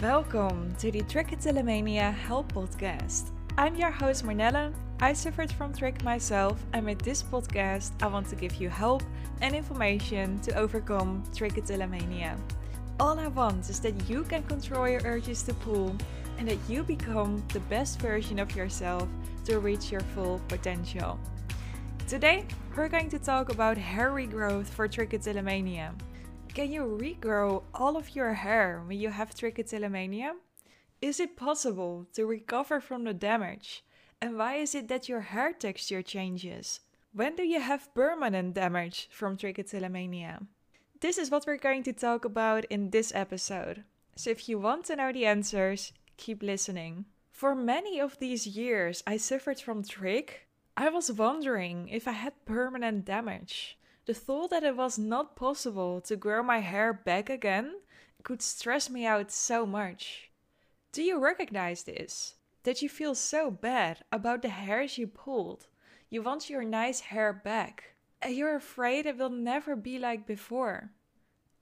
Welcome to the Trichotillomania Help Podcast. I'm your host Marnelle. I suffered from trich myself, and with this podcast, I want to give you help and information to overcome trichotillomania. All I want is that you can control your urges to pull and that you become the best version of yourself to reach your full potential. Today, we're going to talk about hair regrowth for trichotillomania. Can you regrow all of your hair when you have trichotillomania? Is it possible to recover from the damage? And why is it that your hair texture changes? When do you have permanent damage from trichotillomania? This is what we're going to talk about in this episode. So if you want to know the answers, keep listening. For many of these years I suffered from trich, I was wondering if I had permanent damage. The thought that it was not possible to grow my hair back again could stress me out so much. Do you recognize this? That you feel so bad about the hairs you pulled? You want your nice hair back, and you're afraid it will never be like before.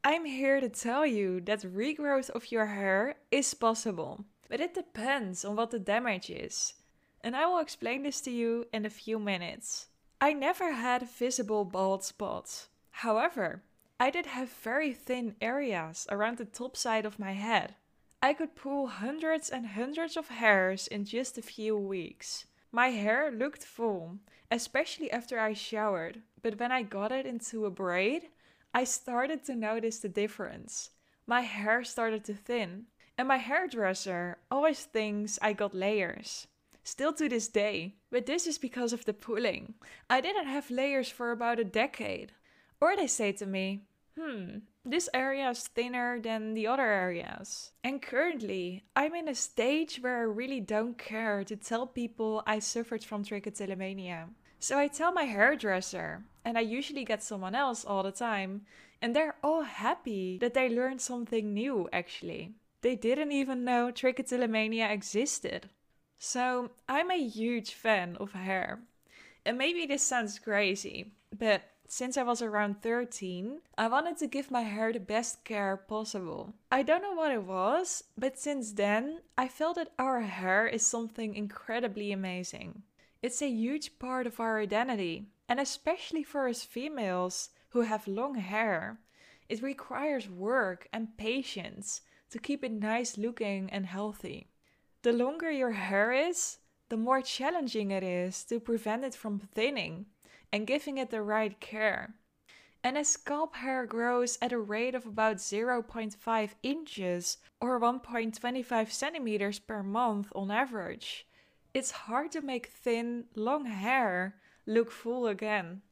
I'm here to tell you that regrowth of your hair is possible, but it depends on what the damage is. And I will explain this to you in a few minutes. I never had visible bald spots. However, I did have very thin areas around the top side of my head. I could pull hundreds and hundreds of hairs in just a few weeks. My hair looked full, especially after I showered, but when I got it into a braid, I started to notice the difference. My hair started to thin, and my hairdresser always thinks I got layers still to this day. But this is because of the pulling. I didn't have layers for about a decade. Or they say to me, hmm, this area is thinner than the other areas. And currently, I'm in a stage where I really don't care to tell people I suffered from trichotillomania. So I tell my hairdresser, and I usually get someone else all the time, and they're all happy that they learned something new actually. They didn't even know trichotillomania existed. So, I'm a huge fan of hair. And maybe this sounds crazy, but since I was around 13, I wanted to give my hair the best care possible. I don't know what it was, but since then, I felt that our hair is something incredibly amazing. It's a huge part of our identity, and especially for us females who have long hair, it requires work and patience to keep it nice looking and healthy. The longer your hair is, the more challenging it is to prevent it from thinning and giving it the right care. And as scalp hair grows at a rate of about 0.5 inches or 1.25 centimeters per month on average, it's hard to make thin, long hair look full again.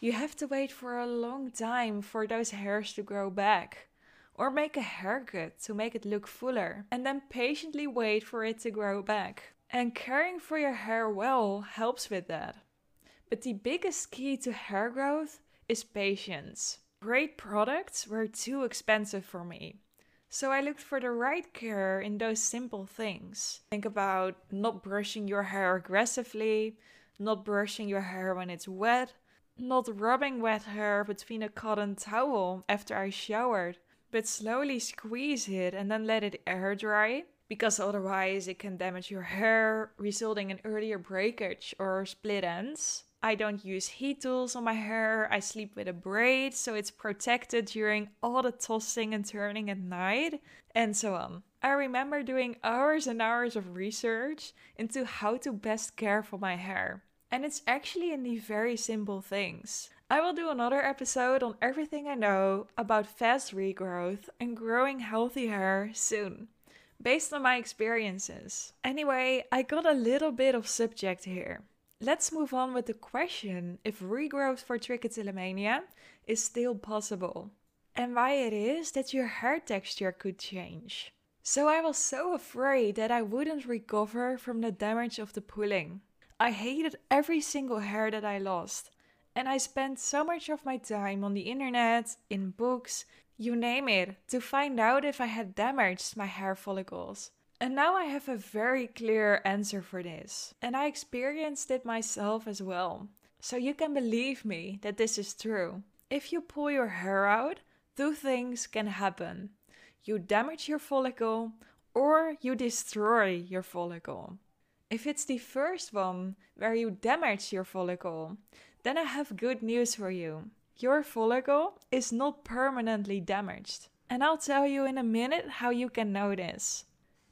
You have to wait for a long time for those hairs to grow back or make a haircut to make it look fuller, and then patiently wait for it to grow back. And caring for your hair well helps with that. But the biggest key to hair growth is patience. Great products were too expensive for me. So I looked for the right care in those simple things. Think about not brushing your hair aggressively, not brushing your hair when it's wet, not rubbing wet hair between a cotton towel after I showered, but slowly squeeze it and then let it air dry because otherwise it can damage your hair, resulting in earlier breakage or split ends. I don't use heat tools on my hair. I sleep with a braid so it's protected during all the tossing and turning at night, and so on. I remember doing hours and hours of research into how to best care for my hair. And it's actually in the very simple things. I will do another episode on everything I know about fast regrowth and growing healthy hair soon, based on my experiences. Anyway, I got a little bit of subject here. Let's move on with the question if regrowth for trichotillomania is still possible and why it is that your hair texture could change. So I was so afraid that I wouldn't recover from the damage of the pulling. I hated every single hair that I lost and I spent so much of my time on the internet, in books, you name it, to find out if I had damaged my hair follicles. And now I have a very clear answer for this. And I experienced it myself as well. So you can believe me that this is true. If you pull your hair out, two things can happen. You damage your follicle, or you destroy your follicle. If it's the first one where you damage your follicle, then I have good news for you. Your follicle is not permanently damaged. And I'll tell you in a minute how you can know this.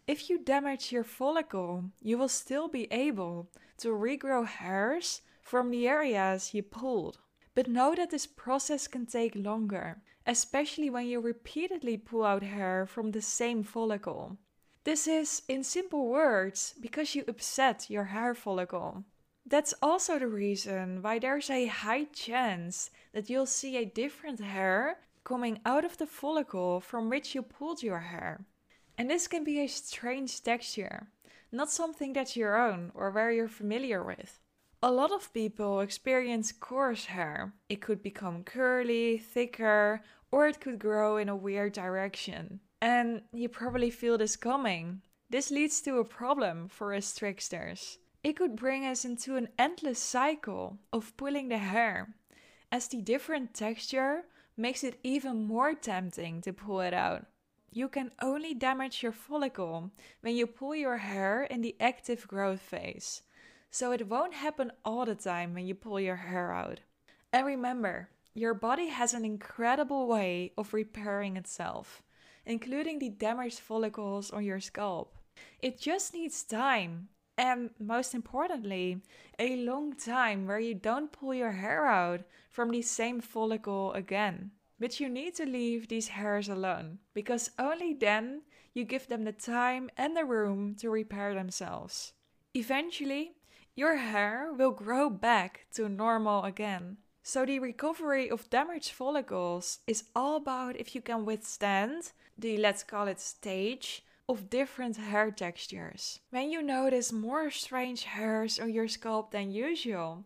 If you damage your follicle, you will still be able to regrow hairs from the areas you pulled. But know that this process can take longer, especially when you repeatedly pull out hair from the same follicle. This is, in simple words, because you upset your hair follicle. That's also the reason why there's a high chance that you'll see a different hair coming out of the follicle from which you pulled your hair. And this can be a strange texture, not something that's your own or where you're familiar with. A lot of people experience coarse hair. It could become curly, thicker, or it could grow in a weird direction. And you probably feel this coming. This leads to a problem for us trichsters. It could bring us into an endless cycle of pulling the hair, as the different texture makes it even more tempting to pull it out. You can only damage your follicle when you pull your hair in the active growth phase. So it won't happen all the time when you pull your hair out. And remember, your body has an incredible way of repairing itself, including the damaged follicles on your scalp. It just needs time, and most importantly, a long time where you don't pull your hair out from the same follicle again. But you need to leave these hairs alone, because only then you give them the time and the room to repair themselves. Eventually, your hair will grow back to normal again. So, the recovery of damaged follicles is all about if you can withstand the, let's call it, stage of different hair textures. When you notice more strange hairs on your scalp than usual,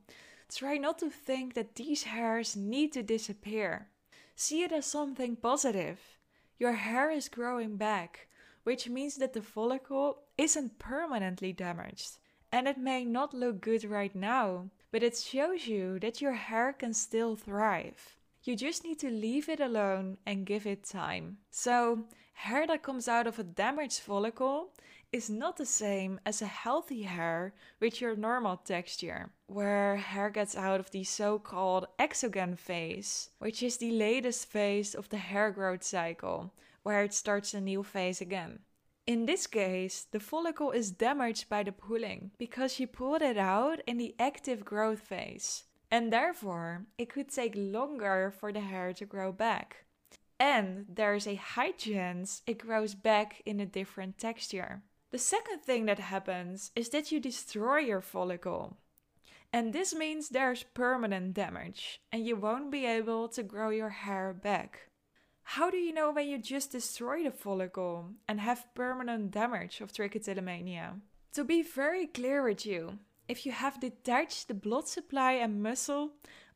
try not to think that these hairs need to disappear. See it as something positive. Your hair is growing back, which means that the follicle isn't permanently damaged. And it may not look good right now, but it shows you that your hair can still thrive. You just need to leave it alone and give it time. So, hair that comes out of a damaged follicle is not the same as a healthy hair with your normal texture, where hair gets out of the so called exogen phase, which is the latest phase of the hair growth cycle, where it starts a new phase again. In this case, the follicle is damaged by the pulling because you pulled it out in the active growth phase. And therefore, it could take longer for the hair to grow back. And there is a high chance it grows back in a different texture. The second thing that happens is that you destroy your follicle. And this means there's permanent damage and you won't be able to grow your hair back. How do you know when you just destroy the follicle and have permanent damage of trichotillomania? To be very clear with you, if you have detached the blood supply and muscle,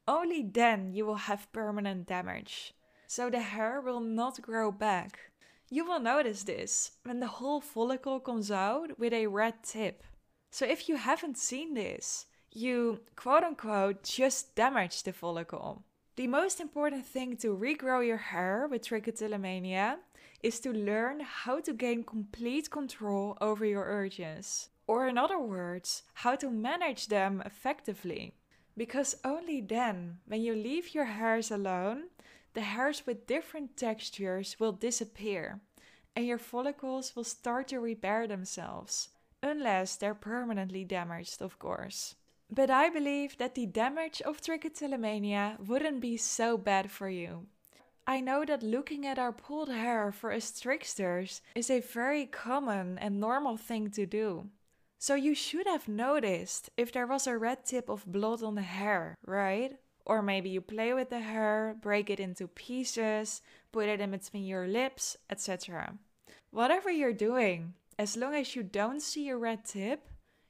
only then you will have permanent damage. So the hair will not grow back. You will notice this when the whole follicle comes out with a red tip. So if you haven't seen this, you quote unquote just damage the follicle. The most important thing to regrow your hair with trichotillomania is to learn how to gain complete control over your urges. Or, in other words, how to manage them effectively. Because only then, when you leave your hairs alone, the hairs with different textures will disappear and your follicles will start to repair themselves. Unless they're permanently damaged, of course. But I believe that the damage of trichotillomania wouldn't be so bad for you. I know that looking at our pulled hair for us trichsters is a very common and normal thing to do. So you should have noticed if there was a red tip of blood on the hair, right? Or maybe you play with the hair, break it into pieces, put it in between your lips, etc. Whatever you're doing, as long as you don't see a red tip,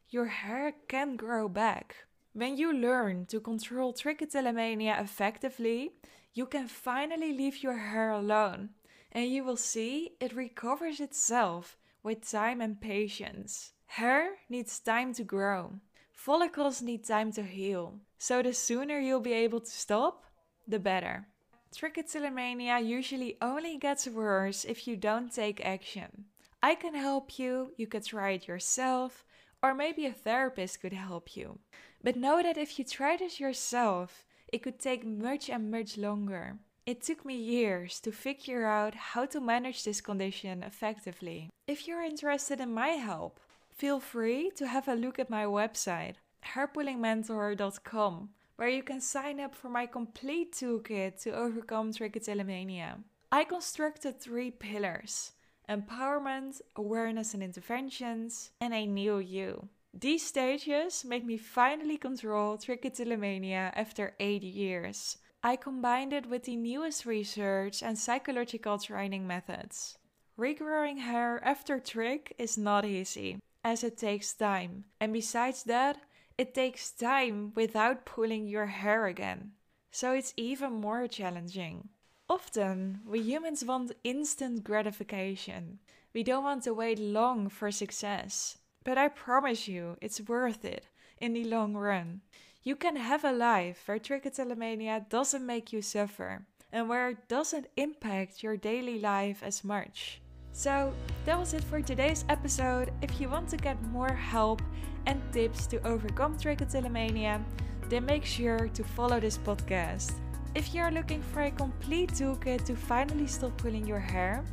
your hair can grow back. When you learn to control trichotillomania effectively, you can finally leave your hair alone and you will see it recovers itself with time and patience. Hair needs time to grow. Follicles need time to heal. So the sooner you'll be able to stop, the better. Trichotillomania usually only gets worse if you don't take action. I can help you, you could try it yourself, or maybe a therapist could help you. But know that if you try this yourself, it could take much and much longer. It took me years to figure out how to manage this condition effectively. If you're interested in my help, feel free to have a look at my website, hairpullingmentor.com, where you can sign up for my complete toolkit to overcome trichotillomania. I constructed three pillars empowerment, awareness and interventions, and a new you. These stages made me finally control trichotillomania after 8 years. I combined it with the newest research and psychological training methods. Regrowing hair after trich is not easy, as it takes time, and besides that, it takes time without pulling your hair again. So it's even more challenging. Often, we humans want instant gratification. We don't want to wait long for success. But I promise you, it's worth it in the long run. You can have a life where trichotillomania doesn't make you suffer and where it doesn't impact your daily life as much. So, that was it for today's episode. If you want to get more help and tips to overcome trichotillomania, then make sure to follow this podcast. If you're looking for a complete toolkit to finally stop pulling your hair,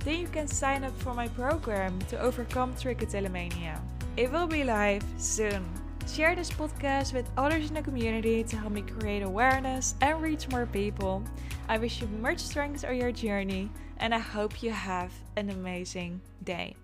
then you can sign up for my program to overcome trichotillomania. It will be live soon. Share this podcast with others in the community to help me create awareness and reach more people. I wish you much strength on your journey and I hope you have an amazing day.